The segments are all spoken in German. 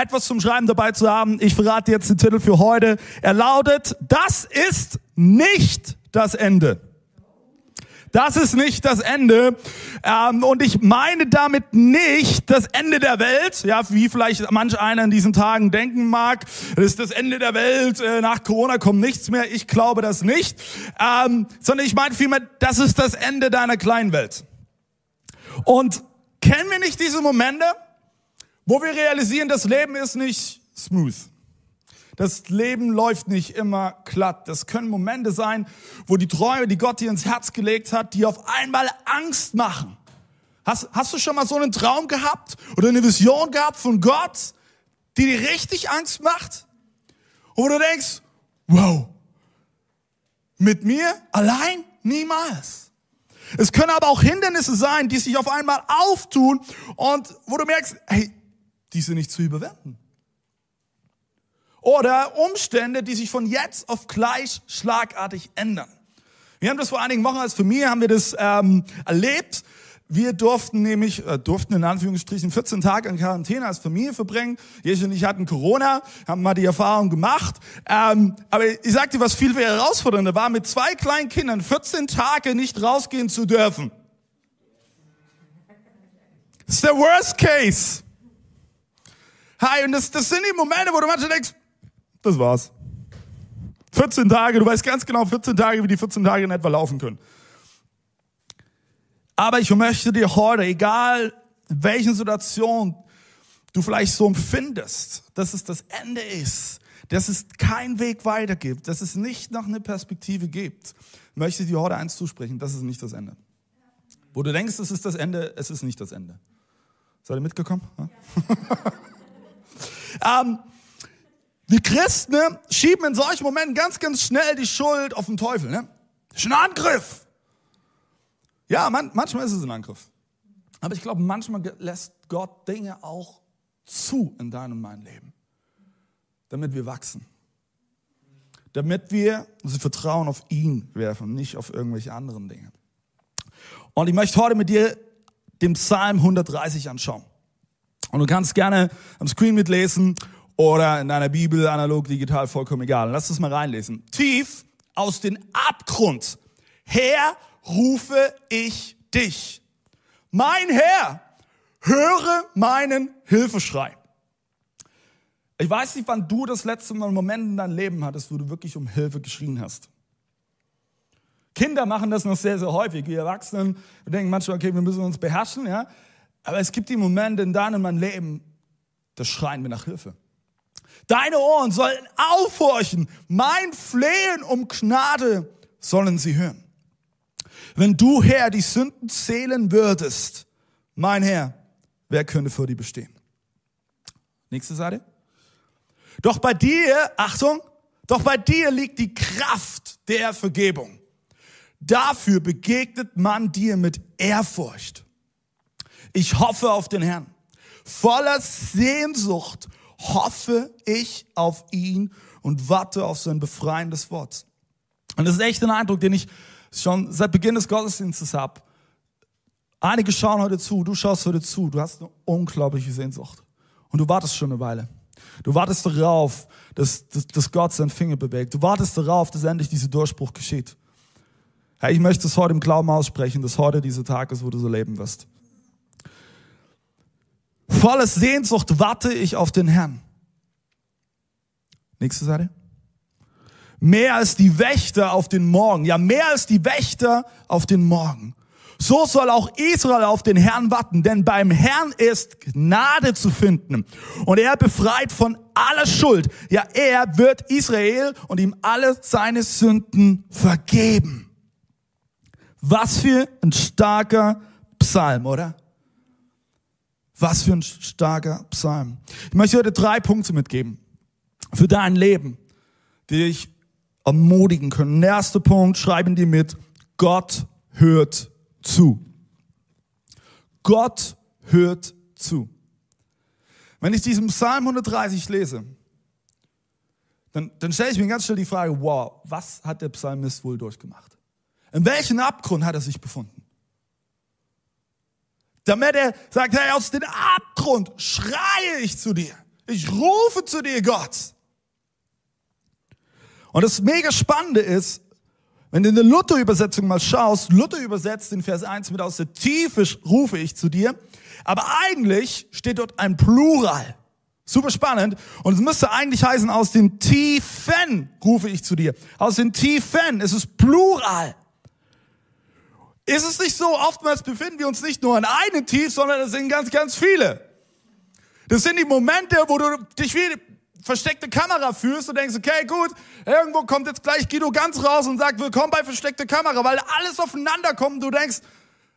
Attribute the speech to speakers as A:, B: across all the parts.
A: etwas zum Schreiben dabei zu haben. Ich verrate jetzt den Titel für heute. Er lautet, das ist nicht das Ende. Das ist nicht das Ende. Ähm, und ich meine damit nicht das Ende der Welt, ja, wie vielleicht manch einer in diesen Tagen denken mag. Das ist das Ende der Welt, äh, nach Corona kommt nichts mehr. Ich glaube das nicht. Ähm, sondern ich meine vielmehr, das ist das Ende deiner kleinen Welt. Und kennen wir nicht diese Momente, wo wir realisieren, das Leben ist nicht smooth. Das Leben läuft nicht immer glatt. Das können Momente sein, wo die Träume, die Gott dir ins Herz gelegt hat, die auf einmal Angst machen. Hast, hast du schon mal so einen Traum gehabt oder eine Vision gehabt von Gott, die dir richtig Angst macht? Und wo du denkst, wow, mit mir allein niemals. Es können aber auch Hindernisse sein, die sich auf einmal auftun und wo du merkst, hey, diese nicht zu überwinden. Oder Umstände, die sich von jetzt auf gleich schlagartig ändern. Wir haben das vor einigen Wochen als Familie haben wir das ähm, erlebt. Wir durften nämlich, äh, durften in Anführungsstrichen 14 Tage in Quarantäne als Familie verbringen. Jesus und ich hatten Corona, haben mal die Erfahrung gemacht. Ähm, aber ich sag dir, was viel herausfordernder war, mit zwei kleinen Kindern 14 Tage nicht rausgehen zu dürfen. Ist der Worst Case. Hi, und das, das sind die Momente, wo du manchmal denkst, das war's. 14 Tage, du weißt ganz genau 14 Tage, wie die 14 Tage in etwa laufen können. Aber ich möchte dir heute, egal welchen Situation du vielleicht so empfindest, dass es das Ende ist, dass es keinen Weg weiter gibt, dass es nicht noch eine Perspektive gibt, möchte ich dir heute eins zusprechen, das ist nicht das Ende. Wo du denkst, es ist das Ende, es ist nicht das Ende. Seid ihr mitgekommen? Ja? ähm, wir Christen ne, schieben in solchen Momenten ganz, ganz schnell die Schuld auf den Teufel. Ne? Das ist ein Angriff. Ja, man, manchmal ist es ein Angriff. Aber ich glaube, manchmal lässt Gott Dinge auch zu in deinem und meinem Leben, damit wir wachsen. Damit wir unser Vertrauen auf ihn werfen, nicht auf irgendwelche anderen Dinge. Und ich möchte heute mit dir den Psalm 130 anschauen. Und du kannst gerne am Screen mitlesen oder in deiner Bibel, analog, digital, vollkommen egal. Lass uns mal reinlesen. Tief aus dem Abgrund her rufe ich dich. Mein Herr, höre meinen Hilfeschrei. Ich weiß nicht, wann du das letzte Mal einen Moment in deinem Leben hattest, wo du wirklich um Hilfe geschrien hast. Kinder machen das noch sehr, sehr häufig. Wir Erwachsenen denken manchmal, okay, wir müssen uns beherrschen, ja. Aber es gibt die Momente in deinem Leben, da schreien wir nach Hilfe. Deine Ohren sollen aufhorchen. Mein Flehen um Gnade sollen sie hören. Wenn du, Herr, die Sünden zählen würdest, mein Herr, wer könnte vor dir bestehen? Nächste Seite. Doch bei dir, Achtung, doch bei dir liegt die Kraft der Vergebung. Dafür begegnet man dir mit Ehrfurcht. Ich hoffe auf den Herrn. Voller Sehnsucht hoffe ich auf ihn und warte auf sein befreiendes Wort. Und das ist echt ein Eindruck, den ich schon seit Beginn des Gottesdienstes habe. Einige schauen heute zu, du schaust heute zu, du hast eine unglaubliche Sehnsucht. Und du wartest schon eine Weile. Du wartest darauf, dass, dass, dass Gott seinen Finger bewegt. Du wartest darauf, dass endlich dieser Durchbruch geschieht. Hey, ich möchte es heute im Glauben aussprechen, dass heute dieser Tag ist, wo du so leben wirst. Voller Sehnsucht warte ich auf den Herrn. Nächste Seite. Mehr als die Wächter auf den Morgen. Ja, mehr als die Wächter auf den Morgen. So soll auch Israel auf den Herrn warten, denn beim Herrn ist Gnade zu finden. Und er befreit von aller Schuld. Ja, er wird Israel und ihm alle seine Sünden vergeben. Was für ein starker Psalm, oder? Was für ein starker Psalm. Ich möchte heute drei Punkte mitgeben für dein Leben, die dich ermutigen können. Der erste Punkt, schreiben die mit, Gott hört zu. Gott hört zu. Wenn ich diesen Psalm 130 lese, dann, dann stelle ich mir ganz schnell die Frage, wow, was hat der Psalmist wohl durchgemacht? In welchem Abgrund hat er sich befunden? Damit er sagt, hey, aus dem Abgrund schreie ich zu dir. Ich rufe zu dir, Gott. Und das mega Spannende ist, wenn du in der Luther-Übersetzung mal schaust, Luther übersetzt in Vers 1 mit aus der Tiefe rufe ich zu dir, aber eigentlich steht dort ein Plural. Super spannend. Und es müsste eigentlich heißen, aus den Tiefen rufe ich zu dir. Aus den Tiefen. Es ist Plural. Ist es nicht so, oftmals befinden wir uns nicht nur in einem Tief, sondern es sind ganz, ganz viele. Das sind die Momente, wo du dich wie versteckte Kamera führst und denkst, okay, gut, irgendwo kommt jetzt gleich Guido ganz raus und sagt, willkommen bei versteckte Kamera, weil alles aufeinander kommt und du denkst,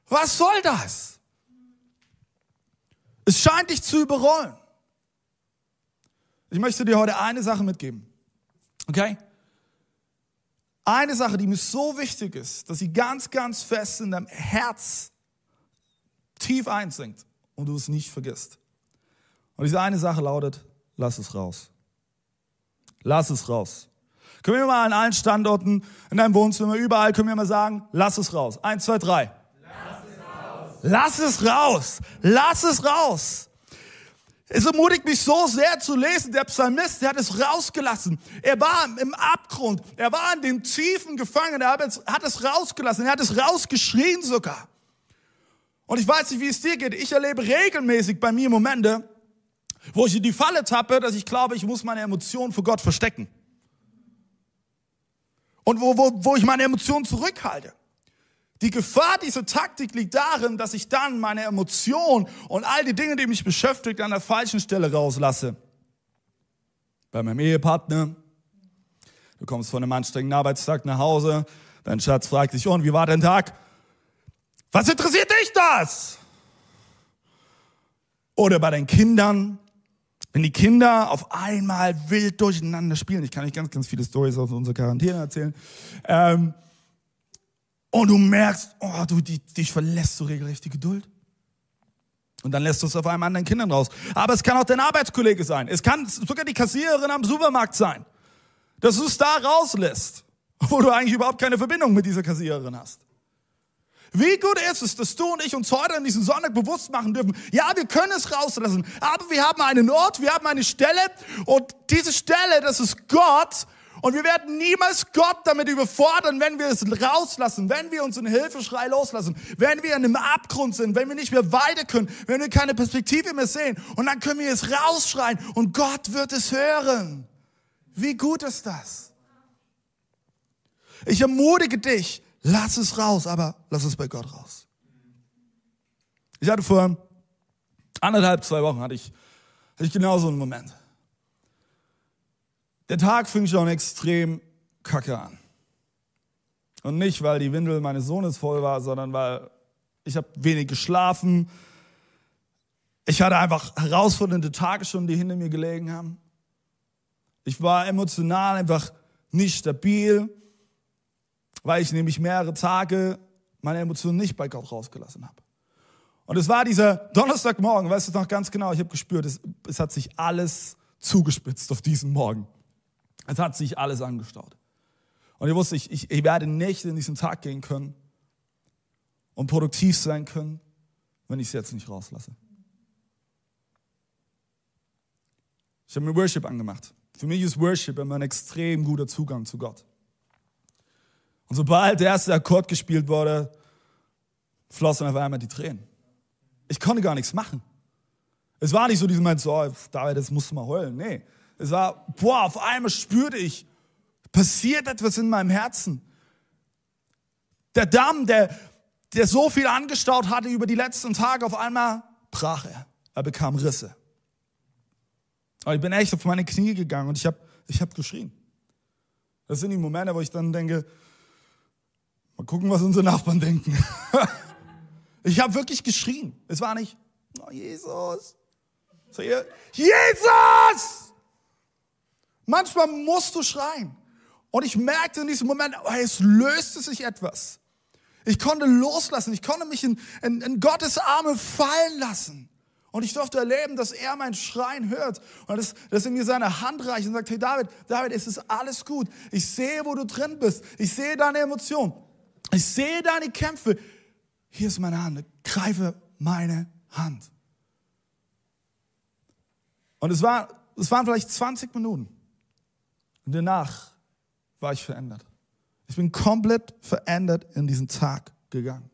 A: was soll das? Es scheint dich zu überrollen. Ich möchte dir heute eine Sache mitgeben. Okay? Eine Sache, die mir so wichtig ist, dass sie ganz, ganz fest in deinem Herz tief einsinkt und du es nicht vergisst. Und diese eine Sache lautet, lass es raus. Lass es raus. Können wir mal an allen Standorten, in deinem Wohnzimmer, überall, können wir mal sagen, lass es raus. Eins, zwei, drei. Lass es raus. Lass es raus. Es ermutigt mich so sehr zu lesen. Der Psalmist, der hat es rausgelassen. Er war im Abgrund. Er war in den Tiefen gefangen. Er hat es rausgelassen. Er hat es rausgeschrien sogar. Und ich weiß nicht, wie es dir geht. Ich erlebe regelmäßig bei mir Momente, wo ich in die Falle tappe, dass ich glaube, ich muss meine Emotionen vor Gott verstecken. Und wo, wo, wo ich meine Emotionen zurückhalte. Die Gefahr dieser Taktik liegt darin, dass ich dann meine Emotionen und all die Dinge, die mich beschäftigt, an der falschen Stelle rauslasse. Bei meinem Ehepartner. Du kommst von einem anstrengenden Arbeitstag nach Hause. Dein Schatz fragt dich, und wie war dein Tag? Was interessiert dich das? Oder bei deinen Kindern. Wenn die Kinder auf einmal wild durcheinander spielen. Ich kann nicht ganz, ganz viele Stories aus unserer Quarantäne erzählen. Ähm, und du merkst, oh, du, die, dich verlässt so regelrecht die Geduld. Und dann lässt du es auf einmal an deinen Kindern raus. Aber es kann auch dein Arbeitskollege sein. Es kann sogar die Kassiererin am Supermarkt sein. Dass du es da rauslässt, wo du eigentlich überhaupt keine Verbindung mit dieser Kassiererin hast. Wie gut ist es, dass du und ich uns heute an diesem Sonntag bewusst machen dürfen, ja, wir können es rauslassen, aber wir haben einen Ort, wir haben eine Stelle und diese Stelle, das ist Gott und wir werden niemals Gott damit überfordern, wenn wir es rauslassen, wenn wir uns einen Hilfeschrei loslassen, wenn wir in einem Abgrund sind, wenn wir nicht mehr weiter können, wenn wir keine Perspektive mehr sehen. Und dann können wir es rausschreien und Gott wird es hören. Wie gut ist das? Ich ermutige dich, lass es raus, aber lass es bei Gott raus. Ich hatte vor anderthalb, zwei Wochen hatte ich, hatte ich genau einen Moment. Der Tag fing schon extrem kacke an. Und nicht, weil die Windel meines Sohnes voll war, sondern weil ich habe wenig geschlafen. Ich hatte einfach herausfordernde Tage schon, die hinter mir gelegen haben. Ich war emotional einfach nicht stabil, weil ich nämlich mehrere Tage meine Emotionen nicht bei Gott rausgelassen habe. Und es war dieser Donnerstagmorgen, weißt du noch ganz genau, ich habe gespürt, es, es hat sich alles zugespitzt auf diesen Morgen. Es hat sich alles angestaut. Und ich wusste, ich, ich, ich werde nicht in diesen Tag gehen können und produktiv sein können, wenn ich es jetzt nicht rauslasse. Ich habe mir Worship angemacht. Für mich ist Worship immer ein extrem guter Zugang zu Gott. Und sobald der erste Akkord gespielt wurde, flossen auf einmal die Tränen. Ich konnte gar nichts machen. Es war nicht so dieser Moment, so, oh, David, das musst du mal heulen. Nee, es war, boah, auf einmal spürte ich, passiert etwas in meinem Herzen. Der Damm, der, der so viel angestaut hatte über die letzten Tage, auf einmal brach er. Er bekam Risse. Aber ich bin echt auf meine Knie gegangen und ich habe ich hab geschrien. Das sind die Momente, wo ich dann denke, mal gucken, was unsere Nachbarn denken. ich habe wirklich geschrien. Es war nicht Oh, Jesus. So, Jesus! Manchmal musst du schreien. Und ich merkte in diesem Moment, oh, es löste sich etwas. Ich konnte loslassen. Ich konnte mich in, in, in Gottes Arme fallen lassen. Und ich durfte erleben, dass er mein Schreien hört und dass, dass er mir seine Hand reicht und sagt, hey David, David, es ist alles gut. Ich sehe, wo du drin bist. Ich sehe deine Emotionen. Ich sehe deine Kämpfe. Hier ist meine Hand. Greife meine Hand. Und es, war, es waren vielleicht 20 Minuten. Und danach war ich verändert. Ich bin komplett verändert in diesen Tag gegangen.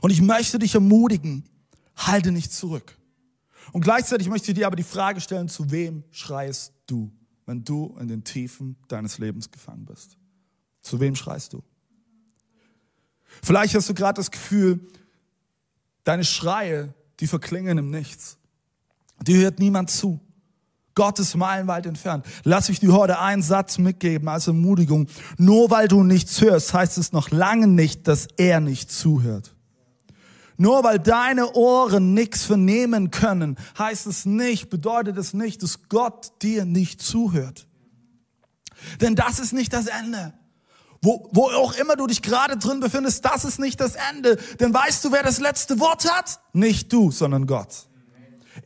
A: Und ich möchte dich ermutigen, halte nicht zurück. Und gleichzeitig möchte ich dir aber die Frage stellen, zu wem schreist du, wenn du in den Tiefen deines Lebens gefangen bist? Zu wem schreist du? Vielleicht hast du gerade das Gefühl, deine Schreie, die verklingen im Nichts. Die hört niemand zu. Gott ist meilenweit entfernt. Lass mich dir heute einen Satz mitgeben als Ermutigung. Nur weil du nichts hörst, heißt es noch lange nicht, dass er nicht zuhört. Nur weil deine Ohren nichts vernehmen können, heißt es nicht, bedeutet es nicht, dass Gott dir nicht zuhört. Denn das ist nicht das Ende. Wo, wo auch immer du dich gerade drin befindest, das ist nicht das Ende. Denn weißt du, wer das letzte Wort hat? Nicht du, sondern Gott.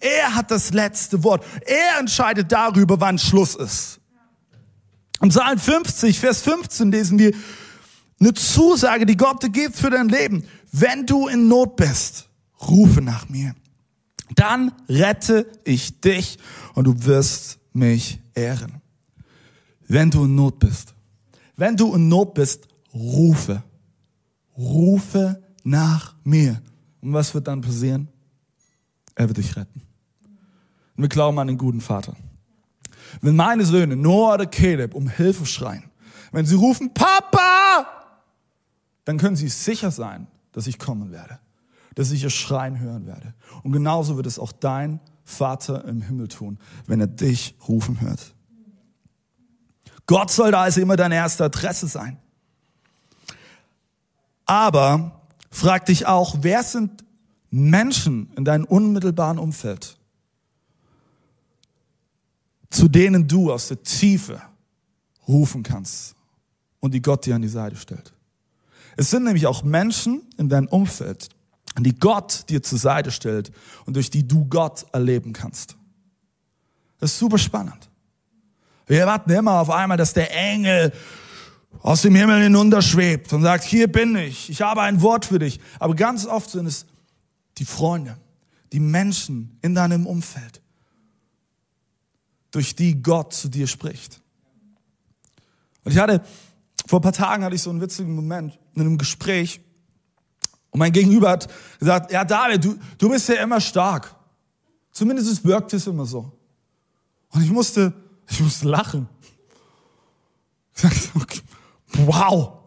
A: Er hat das letzte Wort. Er entscheidet darüber, wann Schluss ist. Im Psalm 50, Vers 15 lesen wir eine Zusage, die Gott dir gibt für dein Leben. Wenn du in Not bist, rufe nach mir. Dann rette ich dich und du wirst mich ehren. Wenn du in Not bist, wenn du in Not bist, rufe. Rufe nach mir. Und was wird dann passieren? Er wird dich retten. Und wir glauben an den guten Vater. Wenn meine Söhne, Noah oder Caleb, um Hilfe schreien, wenn sie rufen, Papa, dann können sie sicher sein, dass ich kommen werde, dass ich ihr Schreien hören werde. Und genauso wird es auch dein Vater im Himmel tun, wenn er dich rufen hört. Gott soll da also immer deine erste Adresse sein. Aber frag dich auch, wer sind Menschen in deinem unmittelbaren Umfeld, zu denen du aus der Tiefe rufen kannst und die Gott dir an die Seite stellt. Es sind nämlich auch Menschen in deinem Umfeld, die Gott dir zur Seite stellt und durch die du Gott erleben kannst. Das ist super spannend. Wir warten immer auf einmal, dass der Engel aus dem Himmel hinunterschwebt und sagt, hier bin ich, ich habe ein Wort für dich. Aber ganz oft sind es die Freunde, die Menschen in deinem Umfeld, durch die Gott zu dir spricht. Und ich hatte, vor ein paar Tagen hatte ich so einen witzigen Moment in einem Gespräch und mein Gegenüber hat gesagt, ja David, du, du bist ja immer stark. Zumindest wirkt es immer so. Und ich musste, ich musste lachen. Ich sagte, okay, wow.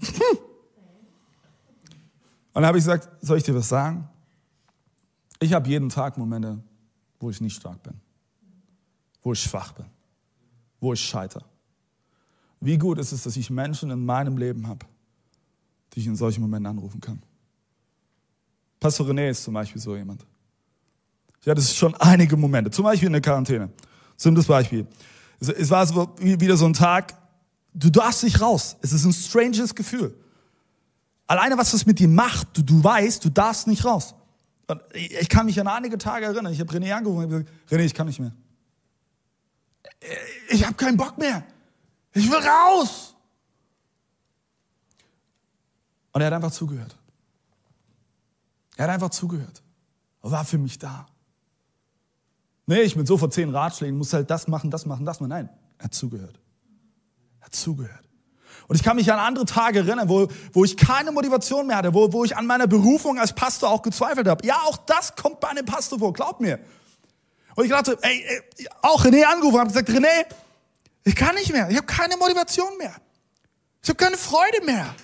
A: Und dann habe ich gesagt, soll ich dir was sagen? Ich habe jeden Tag Momente, wo ich nicht stark bin, wo ich schwach bin, wo ich scheitere. Wie gut ist es, dass ich Menschen in meinem Leben habe, die ich in solchen Momenten anrufen kann. Pastor René ist zum Beispiel so jemand. Ich hatte schon einige Momente, zum Beispiel in der Quarantäne. Simples Beispiel. Es war wieder so ein Tag, du darfst nicht raus. Es ist ein stranges Gefühl. Alleine, was das mit dir macht, du, du weißt, du darfst nicht raus. Ich kann mich an einige Tage erinnern. Ich habe René angerufen und gesagt, René, ich kann nicht mehr. Ich habe keinen Bock mehr. Ich will raus. Und er hat einfach zugehört. Er hat einfach zugehört. Er war für mich da. Nee, ich bin so vor zehn Ratschlägen, muss halt das machen, das machen, das machen. Nein, er hat zugehört. Er hat zugehört. Und ich kann mich an andere Tage erinnern, wo, wo ich keine Motivation mehr hatte, wo, wo ich an meiner Berufung als Pastor auch gezweifelt habe. Ja, auch das kommt bei einem Pastor vor, glaub mir. Und ich dachte, ey, ey auch René angerufen, habe gesagt, René, ich kann nicht mehr, ich habe keine Motivation mehr. Ich habe keine Freude mehr.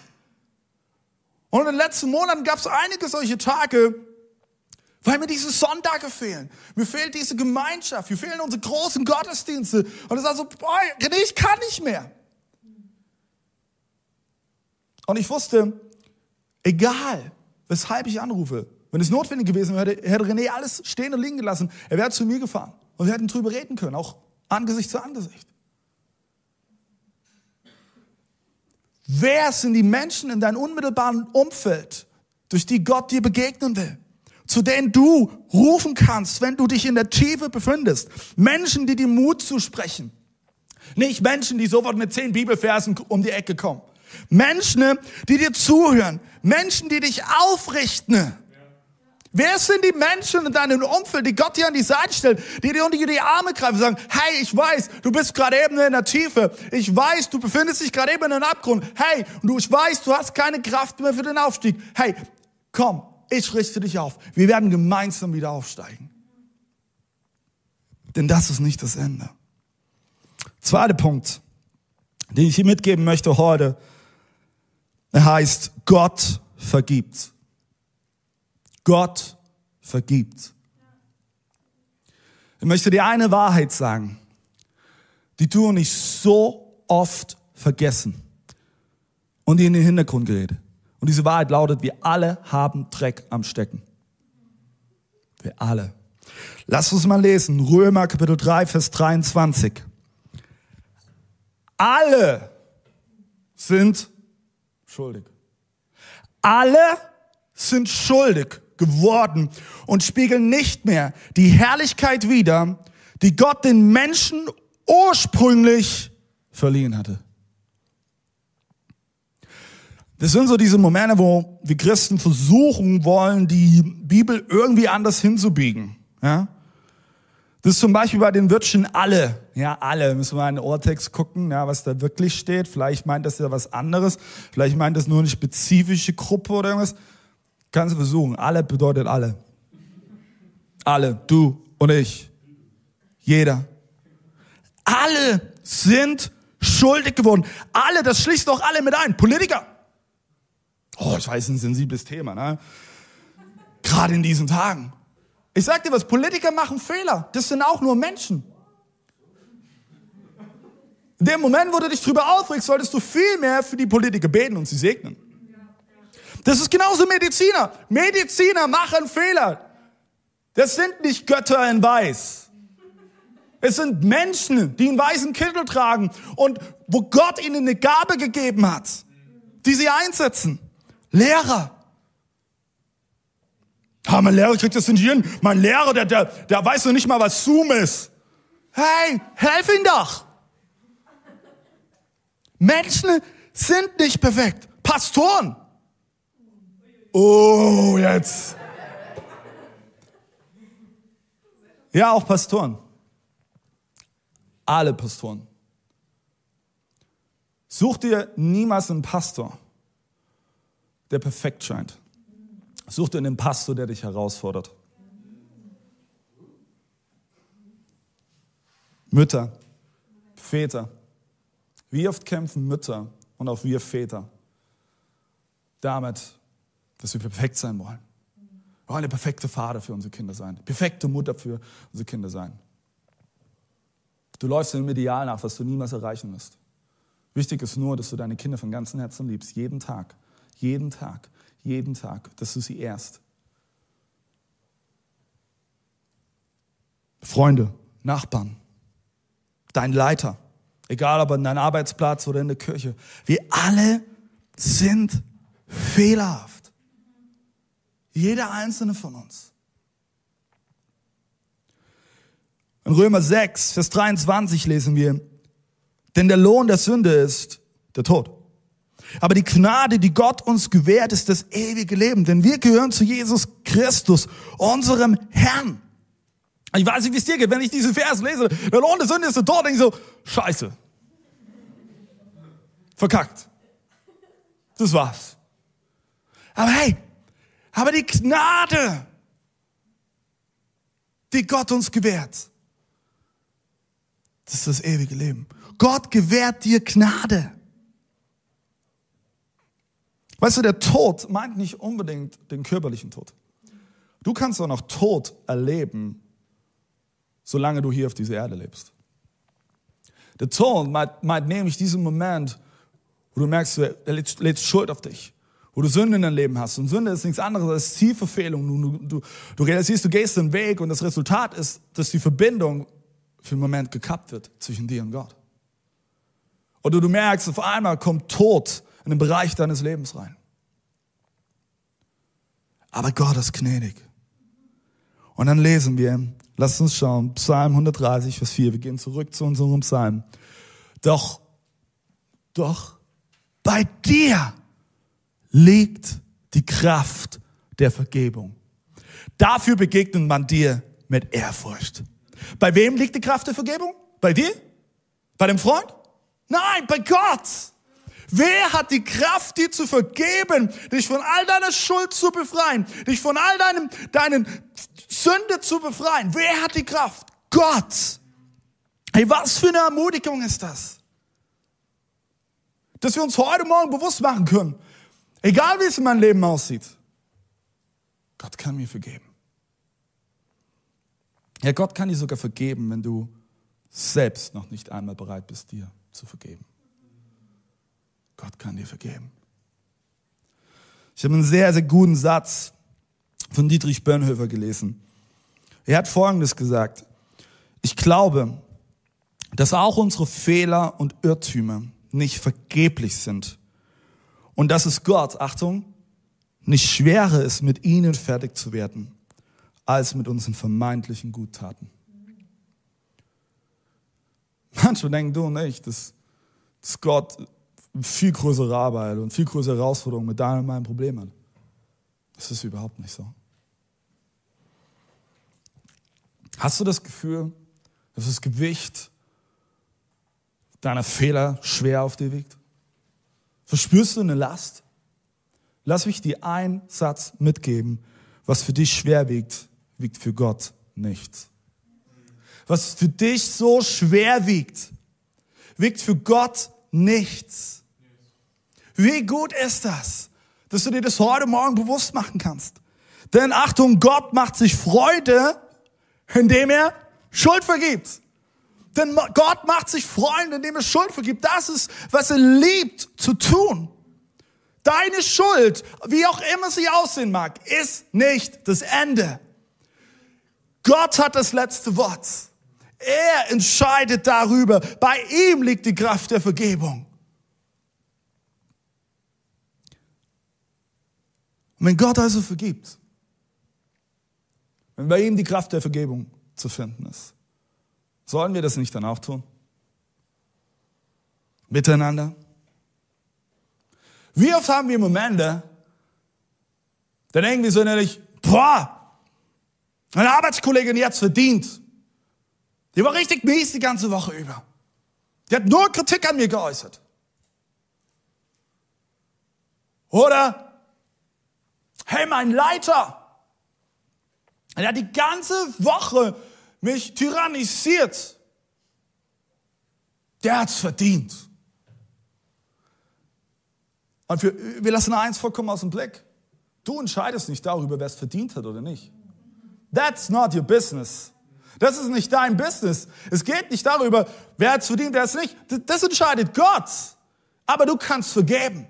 A: Und in den letzten Monaten gab es einige solche Tage, weil mir diese Sonntage fehlen. Mir fehlt diese Gemeinschaft, mir fehlen unsere großen Gottesdienste. Und es war so, boah, René, ich kann nicht mehr. Und ich wusste, egal, weshalb ich anrufe, wenn es notwendig gewesen wäre, hätte René alles stehen und liegen gelassen. Er wäre zu mir gefahren und wir hätten drüber reden können, auch Angesicht zu Angesicht. Wer sind die Menschen in deinem unmittelbaren Umfeld, durch die Gott dir begegnen will? Zu denen du rufen kannst, wenn du dich in der Tiefe befindest. Menschen, die dir Mut zusprechen. Nicht Menschen, die sofort mit zehn Bibelversen um die Ecke kommen. Menschen, die dir zuhören. Menschen, die dich aufrichten. Wer sind die Menschen in deinem Umfeld, die Gott dir an die Seite stellt, die dir unter die Arme greifen und sagen, hey, ich weiß, du bist gerade eben in der Tiefe. Ich weiß, du befindest dich gerade eben in einem Abgrund. Hey, und du, ich weiß, du hast keine Kraft mehr für den Aufstieg. Hey, komm, ich richte dich auf. Wir werden gemeinsam wieder aufsteigen. Denn das ist nicht das Ende. Zweiter Punkt, den ich hier mitgeben möchte heute, heißt, Gott vergibt. Gott vergibt. Ich möchte dir eine Wahrheit sagen, die du und ich so oft vergessen und in den Hintergrund gerät. Und diese Wahrheit lautet, wir alle haben Dreck am Stecken. Wir alle. Lass uns mal lesen. Römer Kapitel 3, Vers 23. Alle sind schuldig. Alle sind schuldig geworden und spiegeln nicht mehr die Herrlichkeit wider, die Gott den Menschen ursprünglich verliehen hatte. Das sind so diese Momente, wo wir Christen versuchen wollen, die Bibel irgendwie anders hinzubiegen. Ja? Das ist zum Beispiel bei den Wörtchen alle. Ja, alle. Müssen wir in den Ohrtext gucken, ja, was da wirklich steht. Vielleicht meint das ja was anderes. Vielleicht meint das nur eine spezifische Gruppe oder irgendwas. Kannst du versuchen. Alle bedeutet alle. Alle. Du und ich. Jeder. Alle sind schuldig geworden. Alle, das schließt doch alle mit ein. Politiker. Oh, ich weiß, ein sensibles Thema, ne? Gerade in diesen Tagen. Ich sag dir was, Politiker machen Fehler. Das sind auch nur Menschen. In dem Moment, wo du dich drüber aufregst, solltest du viel mehr für die Politiker beten und sie segnen. Das ist genauso Mediziner. Mediziner machen Fehler. Das sind nicht Götter in Weiß. Es sind Menschen, die einen weißen Kittel tragen und wo Gott ihnen eine Gabe gegeben hat, die sie einsetzen. Lehrer. Ah, mein Lehrer kriegt das nicht hin. Mein Lehrer, der, der, der weiß noch nicht mal, was Zoom ist. Hey, helf ihn doch. Menschen sind nicht perfekt. Pastoren Oh, jetzt. Ja, auch Pastoren. Alle Pastoren. Such dir niemals einen Pastor, der perfekt scheint. Such dir einen Pastor, der dich herausfordert. Mütter, Väter. Wie oft kämpfen Mütter und auch wir Väter damit, dass wir perfekt sein wollen. Wir wollen der perfekte Vater für unsere Kinder sein, perfekte Mutter für unsere Kinder sein. Du läufst dem Ideal nach, was du niemals erreichen wirst. Wichtig ist nur, dass du deine Kinder von ganzem Herzen liebst, jeden Tag, jeden Tag, jeden Tag, dass du sie ehrst. Freunde, Nachbarn, dein Leiter, egal ob an deinem Arbeitsplatz oder in der Kirche, wir alle sind fehlerhaft. Jeder einzelne von uns. In Römer 6, Vers 23 lesen wir, denn der Lohn der Sünde ist der Tod. Aber die Gnade, die Gott uns gewährt, ist das ewige Leben. Denn wir gehören zu Jesus Christus, unserem Herrn. Ich weiß nicht, wie es dir geht, wenn ich diese Vers lese. Der Lohn der Sünde ist der Tod. Denke ich so, scheiße. Verkackt. Das war's. Aber hey, aber die Gnade, die Gott uns gewährt, das ist das ewige Leben. Gott gewährt dir Gnade. Weißt du, der Tod meint nicht unbedingt den körperlichen Tod. Du kannst auch noch Tod erleben, solange du hier auf dieser Erde lebst. Der Tod meint, meint nämlich diesen Moment, wo du merkst, er lädt Schuld auf dich wo du Sünde in deinem Leben hast. Und Sünde ist nichts anderes als Zielverfehlung. Du, du, du realisierst, du gehst den Weg und das Resultat ist, dass die Verbindung für einen Moment gekappt wird zwischen dir und Gott. Oder du merkst, auf einmal kommt Tod in den Bereich deines Lebens rein. Aber Gott ist gnädig. Und dann lesen wir, lasst uns schauen, Psalm 130, Vers 4, wir gehen zurück zu unserem Psalm. Doch, doch, bei dir liegt die Kraft der Vergebung. Dafür begegnet man dir mit Ehrfurcht. Bei wem liegt die Kraft der Vergebung? Bei dir? Bei dem Freund? Nein, bei Gott. Wer hat die Kraft, dir zu vergeben, dich von all deiner Schuld zu befreien, dich von all deinem, deinen Sünde zu befreien? Wer hat die Kraft? Gott. Hey, was für eine Ermutigung ist das? Dass wir uns heute Morgen bewusst machen können, egal wie es in meinem Leben aussieht, Gott kann mir vergeben. Ja, Gott kann dir sogar vergeben, wenn du selbst noch nicht einmal bereit bist, dir zu vergeben. Gott kann dir vergeben. Ich habe einen sehr, sehr guten Satz von Dietrich Bönhofer gelesen. Er hat Folgendes gesagt. Ich glaube, dass auch unsere Fehler und Irrtümer nicht vergeblich sind und dass es Gott, Achtung, nicht schwerer ist, mit ihnen fertig zu werden, als mit unseren vermeintlichen Guttaten. Manchmal denken du und ich, dass, dass Gott viel größere Arbeit und viel größere Herausforderungen mit deinem und meinem Problem hat. Das ist überhaupt nicht so. Hast du das Gefühl, dass das Gewicht deiner Fehler schwer auf dir wiegt? Verspürst du eine Last? Lass mich dir einen Satz mitgeben. Was für dich schwer wiegt, wiegt für Gott nichts. Was für dich so schwer wiegt, wiegt für Gott nichts. Wie gut ist das, dass du dir das heute Morgen bewusst machen kannst? Denn Achtung, Gott macht sich Freude, indem er Schuld vergibt. Denn Gott macht sich Freude, indem er Schuld vergibt. Das ist, was er liebt zu tun. Deine Schuld, wie auch immer sie aussehen mag, ist nicht das Ende. Gott hat das letzte Wort. Er entscheidet darüber. Bei ihm liegt die Kraft der Vergebung. Und wenn Gott also vergibt, wenn bei ihm die Kraft der Vergebung zu finden ist, sollen wir das nicht dann auch tun? Miteinander? Wie oft haben wir Momente, da denken wir so innerlich, boah, meine Arbeitskollegin, die hat's verdient. Die war richtig mies die ganze Woche über. Die hat nur Kritik an mir geäußert. Oder, hey, mein Leiter, der hat die ganze Woche mich tyrannisiert. Der hat's verdient. Und wir, wir lassen eins vollkommen aus dem Blick. Du entscheidest nicht darüber, wer es verdient hat oder nicht. That's not your business. Das ist nicht dein Business. Es geht nicht darüber, wer es verdient, wer es nicht. Das entscheidet Gott. Aber du kannst vergeben.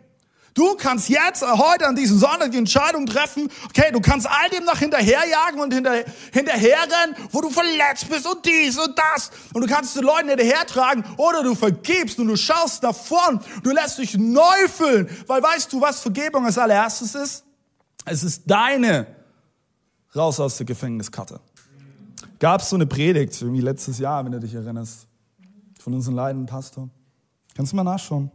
A: Du kannst jetzt, äh, heute an diesem Sonntag die Entscheidung treffen, okay, du kannst all dem noch hinterherjagen und hinter, hinterherrennen, wo du verletzt bist und dies und das. Und du kannst den Leuten hinterhertragen oder du vergibst und du schaust davon. Du lässt dich neu füllen. Weil weißt du, was Vergebung als allererstes ist? Es ist deine raus aus der Gefängniskarte. Gab es so eine Predigt, irgendwie letztes Jahr, wenn du dich erinnerst, von unserem leidenden Pastor. Kannst du mal nachschauen.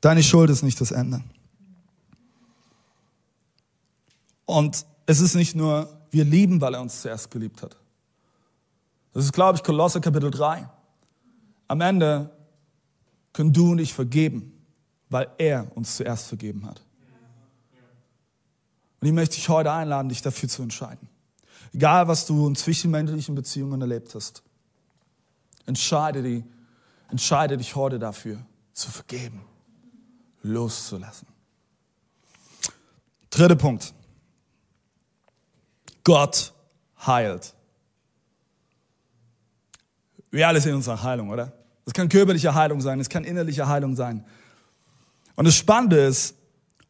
A: Deine Schuld ist nicht das Ende. Und es ist nicht nur, wir lieben, weil er uns zuerst geliebt hat. Das ist, glaube ich, Kolosse Kapitel 3. Am Ende können du und ich vergeben, weil er uns zuerst vergeben hat. Und ich möchte dich heute einladen, dich dafür zu entscheiden. Egal, was du in zwischenmenschlichen Beziehungen erlebt hast. Entscheide, die, entscheide dich heute dafür, zu vergeben loszulassen. Dritter Punkt. Gott heilt. Wir alle sehen uns nach Heilung, oder? Es kann körperliche Heilung sein, es kann innerliche Heilung sein. Und das Spannende ist,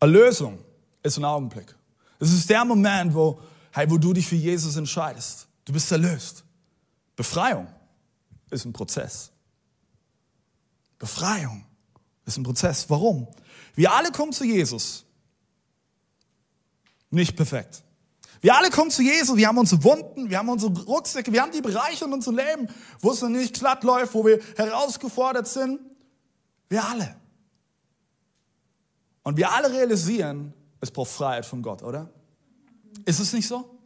A: Erlösung ist ein Augenblick. Es ist der Moment, wo, hey, wo du dich für Jesus entscheidest. Du bist erlöst. Befreiung ist ein Prozess. Befreiung ist ein Prozess. Warum? Wir alle kommen zu Jesus. Nicht perfekt. Wir alle kommen zu Jesus, wir haben unsere Wunden, wir haben unsere Rucksäcke, wir haben die Bereiche in unserem Leben, wo es noch nicht glatt läuft, wo wir herausgefordert sind. Wir alle. Und wir alle realisieren, es braucht Freiheit von Gott, oder? Ist es nicht so?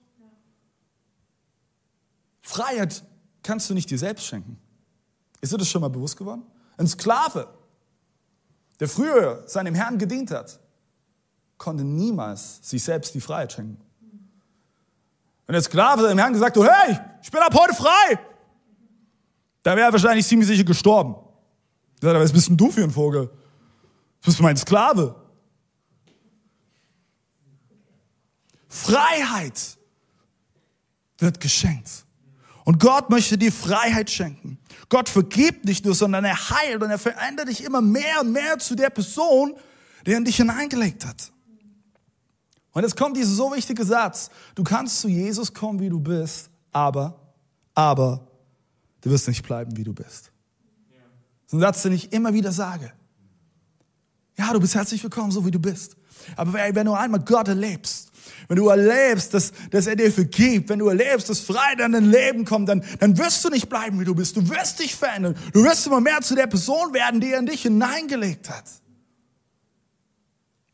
A: Freiheit kannst du nicht dir selbst schenken. Ist dir das schon mal bewusst geworden? Ein Sklave, der früher seinem Herrn gedient hat, konnte niemals sich selbst die Freiheit schenken. Wenn der Sklave seinem Herrn gesagt hat, hey, ich bin ab heute frei, dann wäre er wahrscheinlich ziemlich sicher gestorben. Er sagt, was bist denn du für ein Vogel? Du bist mein Sklave. Freiheit wird geschenkt. Und Gott möchte dir Freiheit schenken. Gott vergibt nicht nur, sondern er heilt und er verändert dich immer mehr und mehr zu der Person, die er in dich hineingelegt hat. Und jetzt kommt dieser so wichtige Satz. Du kannst zu Jesus kommen, wie du bist, aber, aber, du wirst nicht bleiben, wie du bist. Das ist ein Satz, den ich immer wieder sage. Ja, du bist herzlich willkommen, so wie du bist. Aber wenn du einmal Gott erlebst, wenn du erlebst, dass, dass er dir vergibt, wenn du erlebst, dass Freiheit in dein Leben kommt, dann, dann wirst du nicht bleiben, wie du bist. Du wirst dich verändern. Du wirst immer mehr zu der Person werden, die er in dich hineingelegt hat.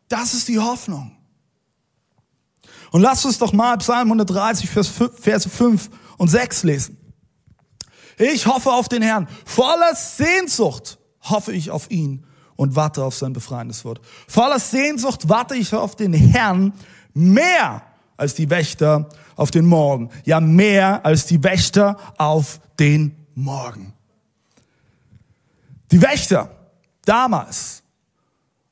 A: Das ist die Hoffnung. Und lass uns doch mal Psalm 130, Verse 5 und 6 lesen. Ich hoffe auf den Herrn. Voller Sehnsucht hoffe ich auf ihn und warte auf sein befreiendes Wort. Voller Sehnsucht warte ich auf den Herrn mehr als die Wächter auf den Morgen. Ja, mehr als die Wächter auf den Morgen. Die Wächter damals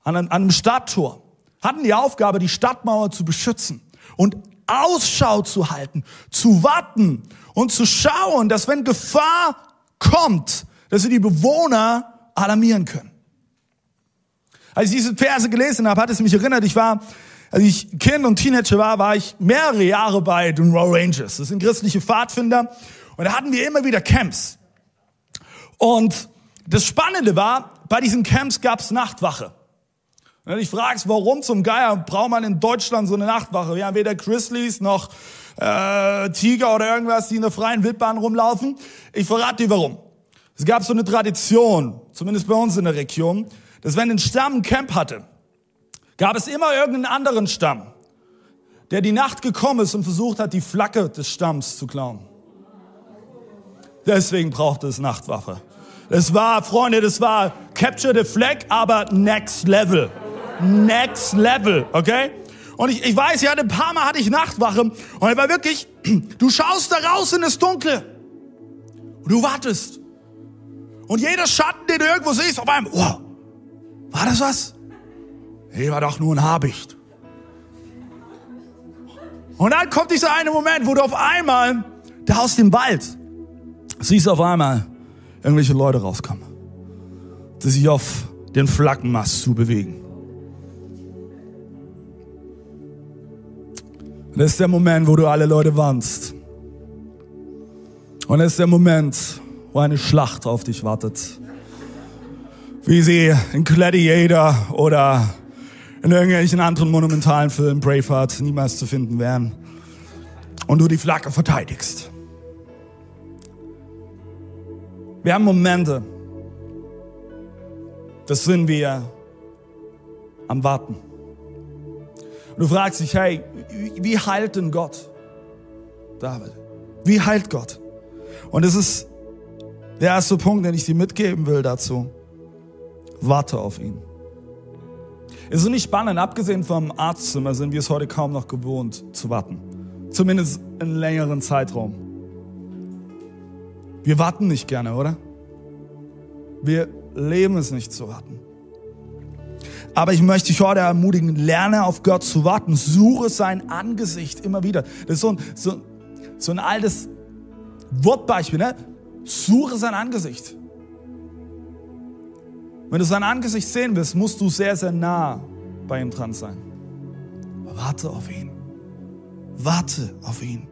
A: an einem Stadttor hatten die Aufgabe, die Stadtmauer zu beschützen und Ausschau zu halten, zu warten und zu schauen, dass wenn Gefahr kommt, dass sie die Bewohner alarmieren können. Als ich diese Verse gelesen habe, hat es mich erinnert, ich war, als ich Kind und Teenager war, war ich mehrere Jahre bei den Royal Rangers. Das sind christliche Pfadfinder. Und da hatten wir immer wieder Camps. Und das Spannende war, bei diesen Camps gab es Nachtwache. Wenn du dich fragst, warum zum Geier braucht man in Deutschland so eine Nachtwache? Wir haben weder Grizzlies noch äh, Tiger oder irgendwas, die in der freien Wildbahn rumlaufen. Ich verrate dir warum. Es gab so eine Tradition, zumindest bei uns in der Region, dass wenn ein Stamm ein Camp hatte, gab es immer irgendeinen anderen Stamm, der die Nacht gekommen ist und versucht hat, die Flagge des Stamms zu klauen. Deswegen brauchte es Nachtwache. Das war, Freunde, das war Capture the Flag, aber next level. Next level, okay? Und ich, ich weiß, ja, ein paar Mal hatte ich Nachtwache und es war wirklich, du schaust da raus in das Dunkle und du wartest. Und jeder Schatten, den du irgendwo siehst, auf einmal, oh, war das was? Nee, war doch nur ein Habicht. Und dann kommt dieser eine Moment, wo du auf einmal da aus dem Wald siehst auf einmal irgendwelche Leute rauskommen, die sich auf den Flaggenmast zu bewegen. Und das ist der Moment, wo du alle Leute warnst. Und das ist der Moment, wo eine Schlacht auf dich wartet. Wie sie in Gladiator oder in irgendwelchen anderen monumentalen Filmen, Braveheart, niemals zu finden wären. Und du die Flagge verteidigst. Wir haben Momente, das sind wir am Warten. Und du fragst dich, hey, wie heilt denn Gott? David, wie heilt Gott? Und es ist der erste Punkt, den ich dir mitgeben will dazu. Warte auf ihn. Es ist nicht spannend, abgesehen vom Arztzimmer sind wir es heute kaum noch gewohnt zu warten. Zumindest einen längeren Zeitraum. Wir warten nicht gerne, oder? Wir leben es nicht zu warten. Aber ich möchte dich heute ermutigen, lerne auf Gott zu warten. Suche sein Angesicht immer wieder. Das ist so ein, so, so ein altes Wortbeispiel. Ne? Suche sein Angesicht. Wenn du sein Angesicht sehen willst, musst du sehr, sehr nah bei ihm dran sein. Warte auf ihn. Warte auf ihn.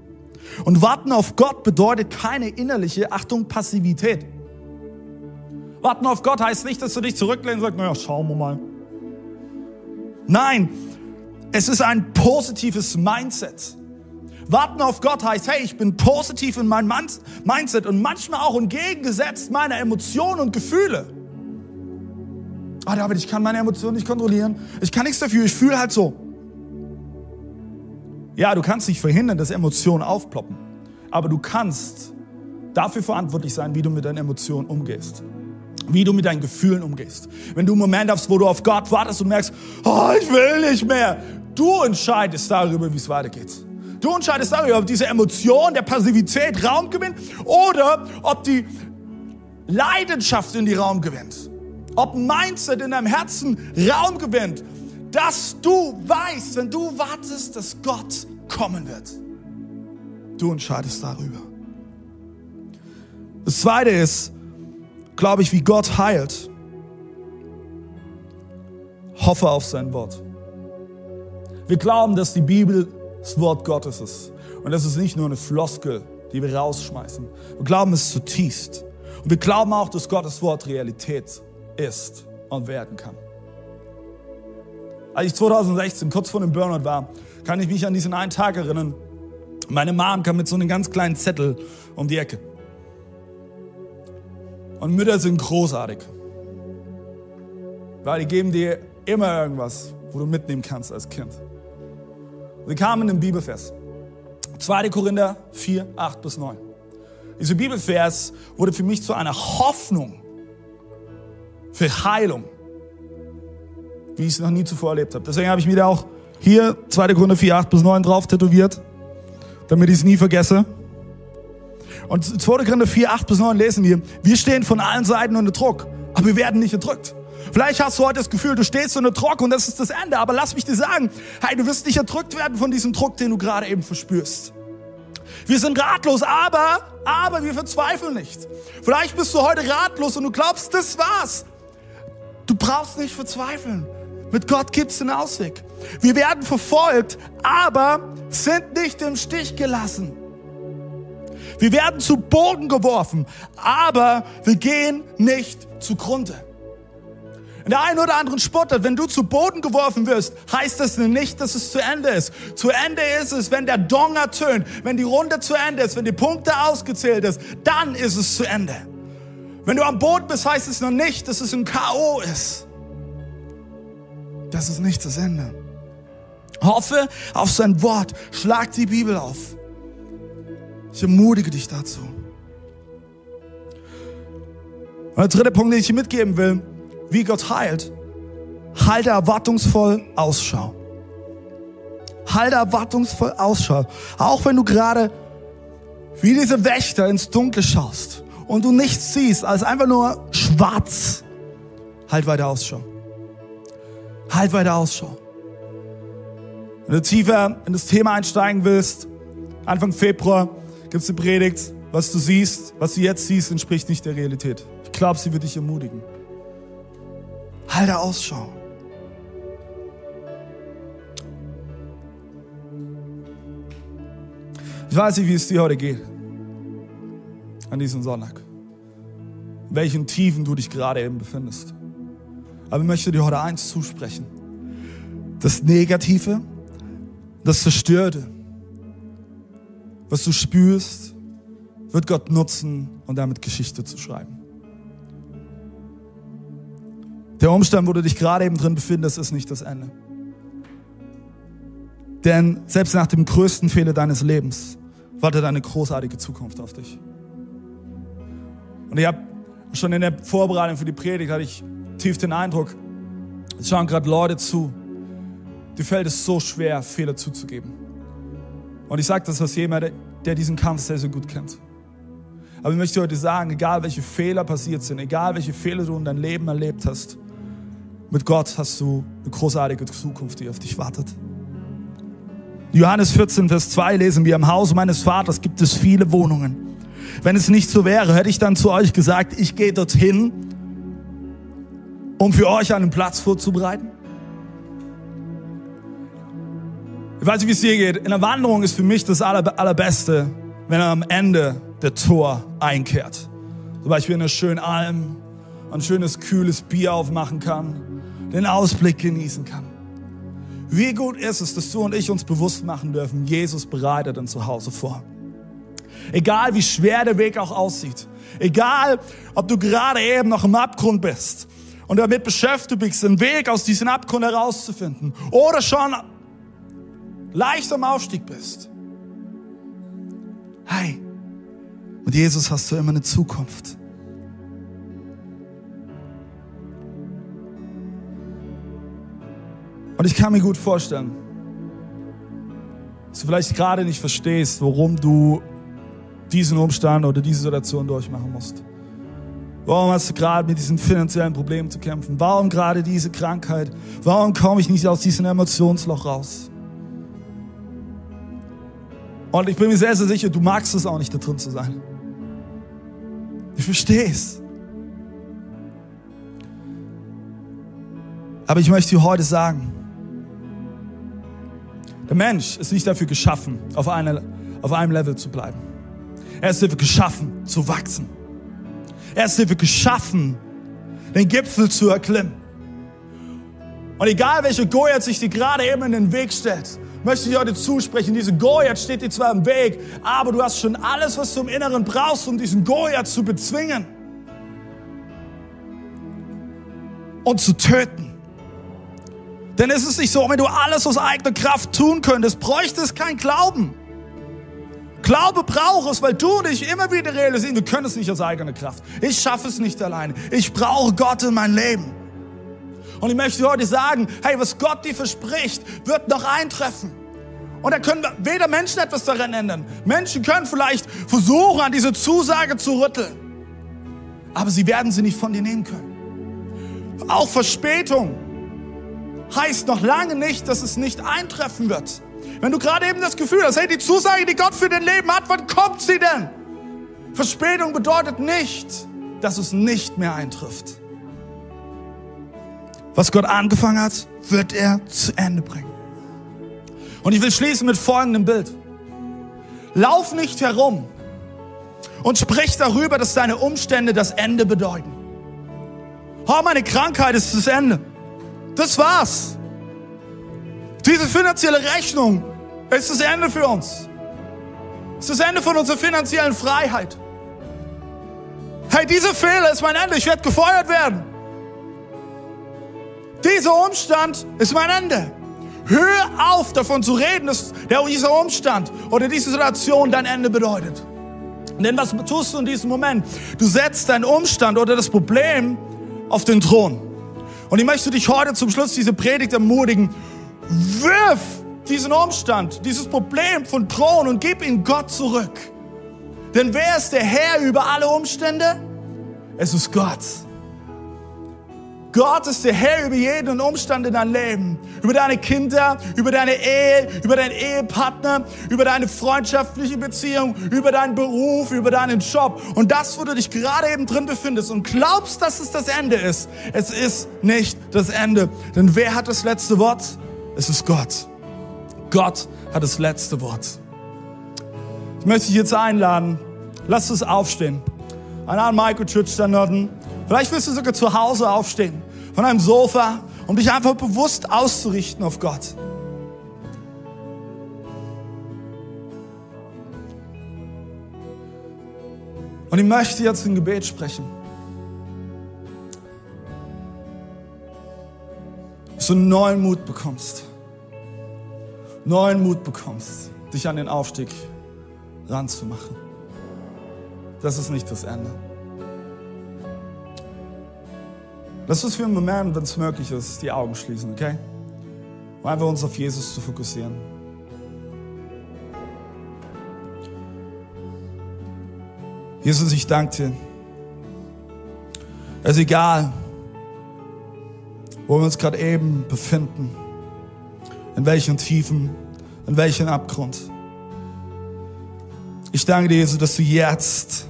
A: Und warten auf Gott bedeutet keine innerliche, Achtung, Passivität. Warten auf Gott heißt nicht, dass du dich zurücklehnst und sagst, naja, schauen wir mal. Nein, es ist ein positives Mindset. Warten auf Gott heißt, hey, ich bin positiv in meinem Mindset und manchmal auch entgegengesetzt meiner Emotionen und Gefühle. Ah, David, ich kann meine Emotionen nicht kontrollieren. Ich kann nichts dafür. Ich fühle halt so. Ja, du kannst nicht verhindern, dass Emotionen aufploppen. Aber du kannst dafür verantwortlich sein, wie du mit deinen Emotionen umgehst. Wie du mit deinen Gefühlen umgehst. Wenn du einen Moment hast, wo du auf Gott wartest und merkst, oh, ich will nicht mehr. Du entscheidest darüber, wie es weitergeht. Du entscheidest darüber, ob diese Emotion der Passivität Raum gewinnt oder ob die Leidenschaft in die Raum gewinnt. Ob Mindset in deinem Herzen Raum gewinnt, dass du weißt, wenn du wartest, dass Gott kommen wird. Du entscheidest darüber. Das zweite ist, glaube ich, wie Gott heilt. Hoffe auf sein Wort. Wir glauben, dass die Bibel das Wort Gottes ist. Und das ist nicht nur eine Floskel, die wir rausschmeißen. Wir glauben es zutiefst. Und wir glauben auch, dass Gottes Wort Realität ist und werden kann. Als ich 2016 kurz vor dem Burnout war, kann ich mich an diesen einen Tag erinnern. Meine Mom kam mit so einem ganz kleinen Zettel um die Ecke. Und Mütter sind großartig. Weil die geben dir immer irgendwas, wo du mitnehmen kannst als Kind. Sie kamen in den Bibelvers. 2. Korinther 4, 8 bis 9. Dieser Bibelvers wurde für mich zu einer Hoffnung für Heilung, wie ich es noch nie zuvor erlebt habe. Deswegen habe ich mir da auch hier 2. Korinther 4, 8 bis 9 drauf tätowiert, damit ich es nie vergesse. Und 2. Korinther 4, 8 bis 9 lesen wir, wir stehen von allen Seiten unter Druck, aber wir werden nicht erdrückt. Vielleicht hast du heute das Gefühl, du stehst unter Druck und das ist das Ende, aber lass mich dir sagen, hey, du wirst nicht erdrückt werden von diesem Druck, den du gerade eben verspürst. Wir sind ratlos, aber, aber wir verzweifeln nicht. Vielleicht bist du heute ratlos und du glaubst, das war's. Du brauchst nicht verzweifeln. Mit Gott gibt es einen Ausweg. Wir werden verfolgt, aber sind nicht im Stich gelassen. Wir werden zu Boden geworfen, aber wir gehen nicht zugrunde. In der einen oder anderen Sportart, wenn du zu Boden geworfen wirst, heißt das nicht, dass es zu Ende ist. Zu Ende ist es, wenn der Dong ertönt, wenn die Runde zu Ende ist, wenn die Punkte ausgezählt ist, dann ist es zu Ende. Wenn du am Boden bist, heißt es noch nicht, dass es ein K.O. ist. Das ist nicht das Ende. Hoffe auf sein Wort. Schlag die Bibel auf. Ich ermutige dich dazu. Und der dritte Punkt, den ich dir mitgeben will, wie Gott heilt, halte erwartungsvoll Ausschau. Halte erwartungsvoll Ausschau. Auch wenn du gerade wie diese Wächter ins Dunkel schaust und du nichts siehst als einfach nur schwarz, halt weiter Ausschau. Halt weiter Ausschau. Wenn du tiefer in das Thema einsteigen willst, Anfang Februar gibt es eine Predigt, was du siehst, was du jetzt siehst, entspricht nicht der Realität. Ich glaube, sie wird dich ermutigen. Halte Ausschau. Ich weiß nicht, wie es dir heute geht an diesem Sonntag. In welchen Tiefen du dich gerade eben befindest. Aber ich möchte dir heute eins zusprechen. Das Negative, das Zerstörte, was du spürst, wird Gott nutzen, um damit Geschichte zu schreiben. Der Umstand, wo du dich gerade eben drin befindest, ist nicht das Ende. Denn selbst nach dem größten Fehler deines Lebens wartet eine großartige Zukunft auf dich. Und ich habe schon in der Vorbereitung für die Predigt hatte ich tief den Eindruck, es schauen gerade Leute zu, die fällt es so schwer, Fehler zuzugeben. Und ich sage das als jemand, der diesen Kampf sehr, sehr gut kennt. Aber ich möchte heute sagen, egal welche Fehler passiert sind, egal welche Fehler du in deinem Leben erlebt hast, mit Gott hast du eine großartige Zukunft, die auf dich wartet. Johannes 14, Vers 2 lesen wir, im Haus meines Vaters gibt es viele Wohnungen. Wenn es nicht so wäre, hätte ich dann zu euch gesagt, ich gehe dorthin, um für euch einen Platz vorzubereiten? Ich weiß nicht, wie es dir geht. In der Wanderung ist für mich das Aller, Allerbeste, wenn er am Ende der Tor einkehrt. Zum Beispiel in einer schönen Alm, ein schönes, kühles Bier aufmachen kann, den Ausblick genießen kann. Wie gut ist es, dass du und ich uns bewusst machen dürfen, Jesus bereitet ein Zuhause vor. Egal wie schwer der Weg auch aussieht. Egal, ob du gerade eben noch im Abgrund bist und damit beschäftigt bist, den Weg aus diesem Abgrund herauszufinden. Oder schon leicht am Aufstieg bist. Hey, mit Jesus hast du immer eine Zukunft. Und ich kann mir gut vorstellen, dass du vielleicht gerade nicht verstehst, warum du diesen Umstand oder diese Situation durchmachen musst. Warum hast du gerade mit diesen finanziellen Problemen zu kämpfen? Warum gerade diese Krankheit? Warum komme ich nicht aus diesem Emotionsloch raus? Und ich bin mir sehr, sehr sicher, du magst es auch nicht, da drin zu sein. Ich verstehe es. Aber ich möchte dir heute sagen, der Mensch ist nicht dafür geschaffen, auf, eine, auf einem Level zu bleiben. Er ist dafür geschaffen, zu wachsen. Er ist dafür geschaffen, den Gipfel zu erklimmen. Und egal, welche Goliath sich dir gerade eben in den Weg stellt, möchte ich heute zusprechen, diese Goliath steht dir zwar im Weg, aber du hast schon alles, was du im Inneren brauchst, um diesen Goliath zu bezwingen und zu töten. Denn es ist nicht so, wenn du alles aus eigener Kraft tun könntest, bräuchte es kein Glauben. Glaube braucht es, weil du und ich immer wieder realisieren, wir können es nicht aus eigener Kraft. Ich schaffe es nicht alleine. Ich brauche Gott in mein Leben. Und ich möchte heute sagen, hey, was Gott dir verspricht, wird noch eintreffen. Und da können weder Menschen etwas daran ändern. Menschen können vielleicht versuchen, an diese Zusage zu rütteln. Aber sie werden sie nicht von dir nehmen können. Auch Verspätung heißt noch lange nicht, dass es nicht eintreffen wird. Wenn du gerade eben das Gefühl hast, hey, die Zusage, die Gott für dein Leben hat, wann kommt sie denn? Verspätung bedeutet nicht, dass es nicht mehr eintrifft. Was Gott angefangen hat, wird er zu Ende bringen. Und ich will schließen mit folgendem Bild. Lauf nicht herum und sprich darüber, dass deine Umstände das Ende bedeuten. Oh, meine Krankheit ist das Ende. Das war's. Diese finanzielle Rechnung ist das Ende für uns. Es ist das Ende von unserer finanziellen Freiheit. Hey, dieser Fehler ist mein Ende. Ich werde gefeuert werden. Dieser Umstand ist mein Ende. Hör auf, davon zu reden, dass dieser Umstand oder diese Situation dein Ende bedeutet. Denn was tust du in diesem Moment? Du setzt deinen Umstand oder das Problem auf den Thron. Und ich möchte dich heute zum Schluss diese Predigt ermutigen. Wirf diesen Umstand, dieses Problem von Thron und gib ihn Gott zurück. Denn wer ist der Herr über alle Umstände? Es ist Gott. Gott ist der Herr über jeden Umstand in deinem Leben. Über deine Kinder, über deine Ehe, über deinen Ehepartner, über deine freundschaftliche Beziehung, über deinen Beruf, über deinen Job. Und das, wo du dich gerade eben drin befindest und glaubst, dass es das Ende ist. Es ist nicht das Ende. Denn wer hat das letzte Wort? Es ist Gott. Gott hat das letzte Wort. Ich möchte dich jetzt einladen. Lass uns aufstehen. An allen Microchurch-Standorten. Vielleicht wirst du sogar zu Hause aufstehen, von einem Sofa, um dich einfach bewusst auszurichten auf Gott. Und ich möchte jetzt ein Gebet sprechen. Dass du neuen Mut bekommst. Neuen Mut bekommst, dich an den Aufstieg ranzumachen. Das ist nicht das Ende. Lass uns für einen Moment, wenn es möglich ist, die Augen schließen, okay? Um einfach uns auf Jesus zu fokussieren. Jesus, ich danke dir. Es ist egal, wo wir uns gerade eben befinden, in welchen Tiefen, in welchem Abgrund. Ich danke dir, Jesus, dass du jetzt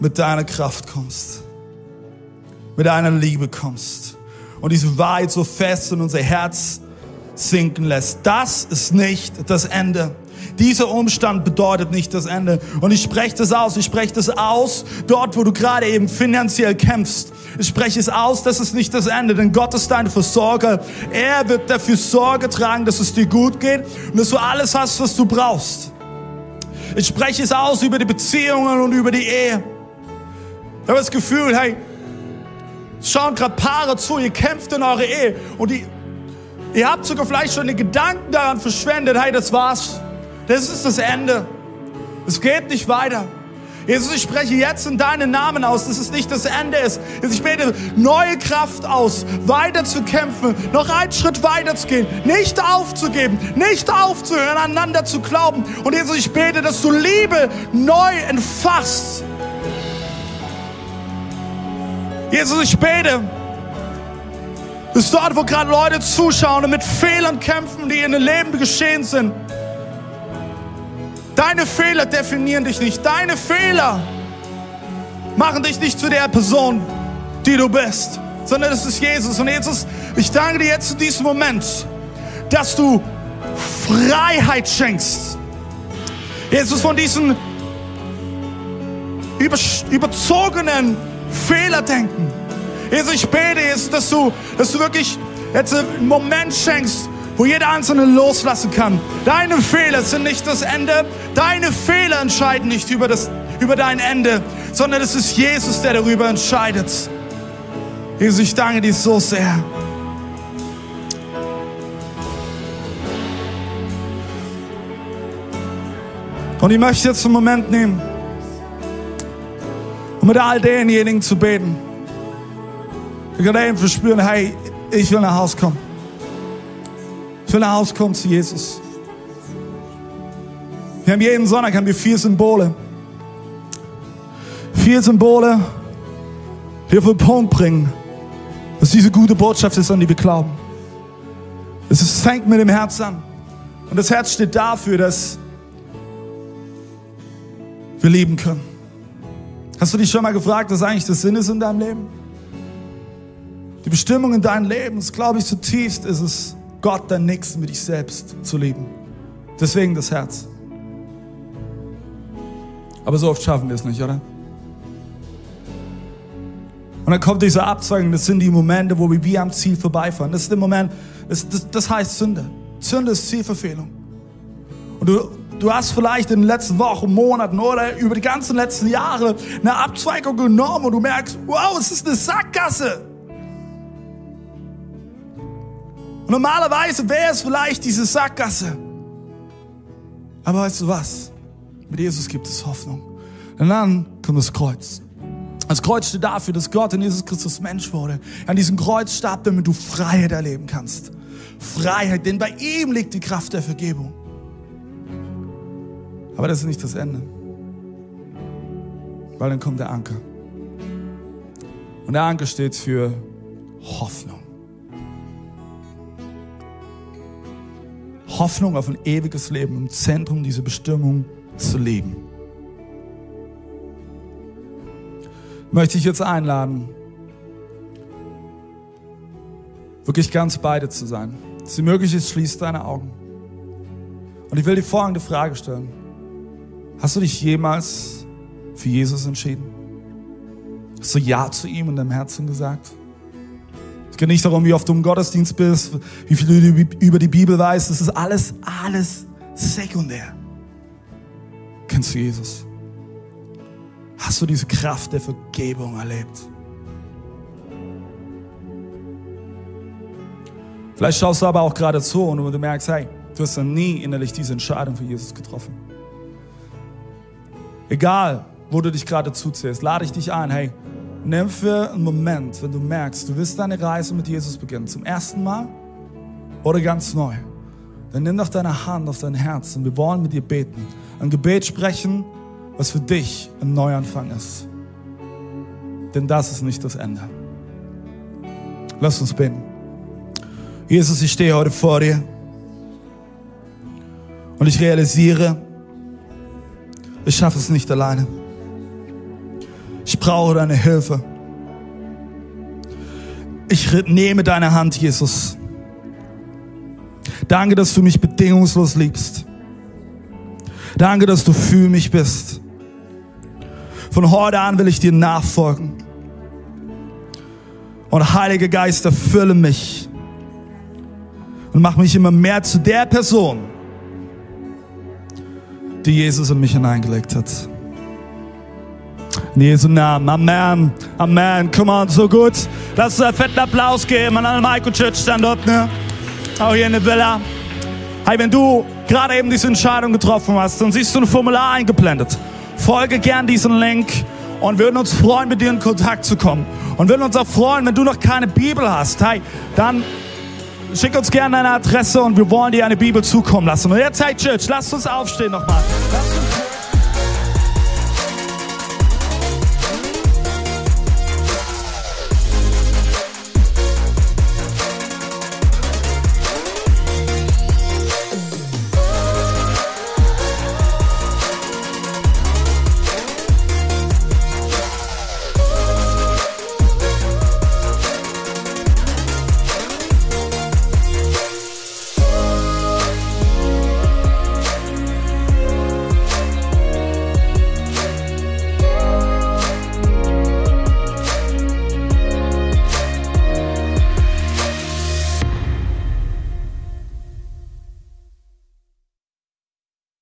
A: mit deiner Kraft kommst mit deiner Liebe kommst und diese Wahrheit so fest in unser Herz sinken lässt. Das ist nicht das Ende. Dieser Umstand bedeutet nicht das Ende. Und ich spreche das aus. Ich spreche das aus, dort, wo du gerade eben finanziell kämpfst. Ich spreche es aus, das ist nicht das Ende, denn Gott ist dein Versorger. Er wird dafür Sorge tragen, dass es dir gut geht und dass du alles hast, was du brauchst. Ich spreche es aus über die Beziehungen und über die Ehe. Ich habe das Gefühl, hey, schauen gerade Paare zu, ihr kämpft in eure Ehe und die, ihr habt sogar vielleicht schon den Gedanken daran verschwendet, hey, das war's. Das ist das Ende. Es geht nicht weiter. Jesus, ich spreche jetzt in deinen Namen aus, dass es nicht das Ende ist. Ich bete neue Kraft aus, weiter zu kämpfen, noch einen Schritt weiter zu gehen, nicht aufzugeben, nicht aufzuhören, aneinander zu glauben. Und Jesus, ich bete, dass du Liebe neu entfasst. Jesus, ich bete, dass dort, wo gerade Leute zuschauen und mit Fehlern kämpfen, die in ihrem Leben geschehen sind, Deine Fehler definieren dich nicht. Deine Fehler machen dich nicht zu der Person, die du bist, sondern es ist Jesus. Und Jesus, ich danke dir jetzt in diesem Moment, dass du Freiheit schenkst. Jesus, von diesen über, überzogenen Fehlerdenken. Jesus, ich bete jetzt, dass du, dass du wirklich jetzt einen Moment schenkst, wo jeder Einzelne loslassen kann. Deine Fehler sind nicht das Ende. Deine Fehler entscheiden nicht über, das, über dein Ende, sondern es ist Jesus, der darüber entscheidet. Jesus, ich danke dir so sehr. Und ich möchte jetzt einen Moment nehmen, um mit all denjenigen zu beten, die gerade eben verspüren, hey, ich will nach Hause kommen. Nach Hause kommen zu Jesus. Wir haben jeden Sonntag haben wir vier Symbole. Vier Symbole, die auf den Punkt bringen, was diese gute Botschaft ist, an die wir glauben. Es fängt mit dem Herz an. Und das Herz steht dafür, dass wir lieben können. Hast du dich schon mal gefragt, was eigentlich der Sinn ist in deinem Leben? Die Bestimmung in deinem Leben, das glaube ich zutiefst, ist es, Gott dein Nächsten mit dich selbst zu lieben. Deswegen das Herz. Aber so oft schaffen wir es nicht, oder? Und dann kommt diese Abzweigung, das sind die Momente, wo wir wie am Ziel vorbeifahren. Das ist der Moment, das, das, das heißt Sünde. Sünde ist Zielverfehlung. Und du, du hast vielleicht in den letzten Wochen, Monaten oder über die ganzen letzten Jahre eine Abzweigung genommen und du merkst, wow, es ist eine Sackgasse. Und normalerweise wäre es vielleicht diese Sackgasse. Aber weißt du was? Mit Jesus gibt es Hoffnung. Und dann kommt das Kreuz. Das Kreuz steht dafür, dass Gott in Jesus Christus Mensch wurde. An diesem Kreuz starb, damit du Freiheit erleben kannst. Freiheit, denn bei ihm liegt die Kraft der Vergebung. Aber das ist nicht das Ende. Weil dann kommt der Anker. Und der Anker steht für Hoffnung. Hoffnung auf ein ewiges Leben, im Zentrum dieser Bestimmung zu leben. Möchte ich jetzt einladen, wirklich ganz beide zu sein. Sie möglich ist, schließ deine Augen. Und ich will die folgende Frage stellen. Hast du dich jemals für Jesus entschieden? Hast du Ja zu ihm in deinem Herzen gesagt? Es geht nicht darum, wie oft du im Gottesdienst bist, wie viel du über die Bibel weißt. Das ist alles, alles sekundär. Kennst du Jesus? Hast du diese Kraft der Vergebung erlebt? Vielleicht schaust du aber auch gerade zu und du merkst, hey, du hast dann nie innerlich diese Entscheidung für Jesus getroffen. Egal, wo du dich gerade zuzählst, lade ich dich ein, hey, Nimm für einen Moment, wenn du merkst, du willst deine Reise mit Jesus beginnen, zum ersten Mal oder ganz neu, dann nimm doch deine Hand auf dein Herz und wir wollen mit dir beten. Ein Gebet sprechen, was für dich ein Neuanfang ist. Denn das ist nicht das Ende. Lass uns beten. Jesus, ich stehe heute vor dir und ich realisiere, ich schaffe es nicht alleine. Ich brauche deine Hilfe. Ich nehme deine Hand, Jesus. Danke, dass du mich bedingungslos liebst. Danke, dass du für mich bist. Von heute an will ich dir nachfolgen. Und Heiliger Geist, erfülle mich und mach mich immer mehr zu der Person, die Jesus in mich hineingelegt hat. In Jesu Namen. Amen. Amen. Come on, so gut. Lass uns einen fetten Applaus geben an alle Michael Church Standort, ne? Auch hier in der Villa. Hey, wenn du gerade eben diese Entscheidung getroffen hast, dann siehst du ein Formular eingeblendet. Folge gern diesen Link und würden uns freuen, mit dir in Kontakt zu kommen. Und würden uns auch freuen, wenn du noch keine Bibel hast. Hey, dann schick uns gerne deine Adresse und wir wollen dir eine Bibel zukommen lassen. Und jetzt, hey Church, lasst uns aufstehen nochmal. Lasst uns